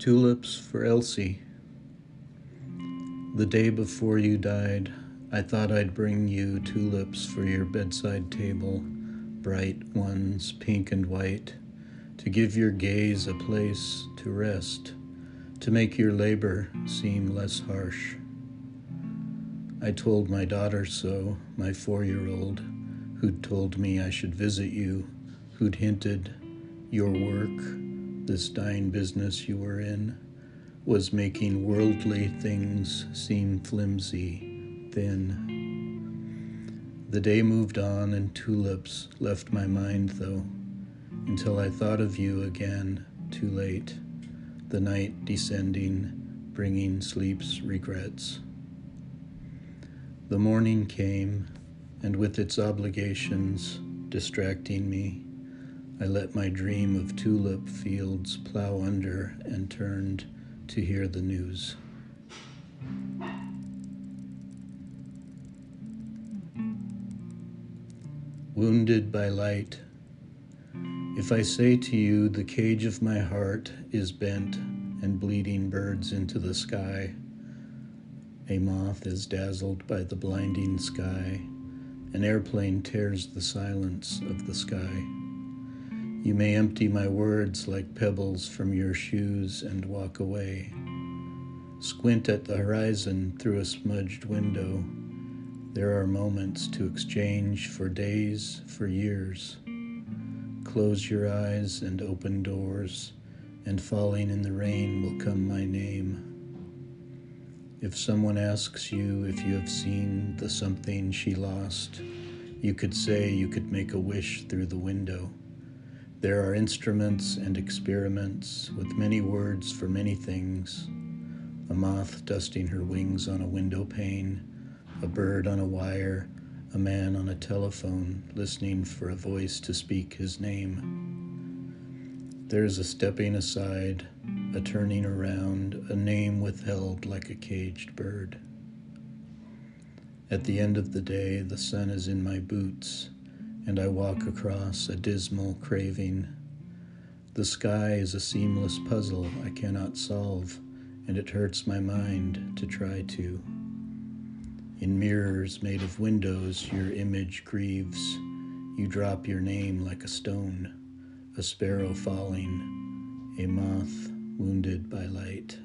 Tulips for Elsie. The day before you died, I thought I'd bring you tulips for your bedside table, bright ones, pink and white, to give your gaze a place to rest, to make your labor seem less harsh. I told my daughter so, my four year old, who'd told me I should visit you, who'd hinted your work this dying business you were in was making worldly things seem flimsy, thin. The day moved on, and tulips left my mind, though, until I thought of you again, too late, the night descending, bringing sleep's regrets. The morning came, and with its obligations distracting me, I let my dream of tulip fields plow under and turned to hear the news. Wounded by light, if I say to you the cage of my heart is bent and bleeding birds into the sky, a moth is dazzled by the blinding sky, an airplane tears the silence of the sky. You may empty my words like pebbles from your shoes and walk away. Squint at the horizon through a smudged window. There are moments to exchange for days, for years. Close your eyes and open doors, and falling in the rain will come my name. If someone asks you if you have seen the something she lost, you could say you could make a wish through the window. There are instruments and experiments with many words for many things a moth dusting her wings on a window pane, a bird on a wire, a man on a telephone listening for a voice to speak his name. There is a stepping aside, a turning around, a name withheld like a caged bird. At the end of the day, the sun is in my boots and I walk across a dismal craving. The sky is a seamless puzzle I cannot solve, and it hurts my mind to try to. In mirrors made of windows, your image grieves. You drop your name like a stone, a sparrow falling, a moth wounded by light.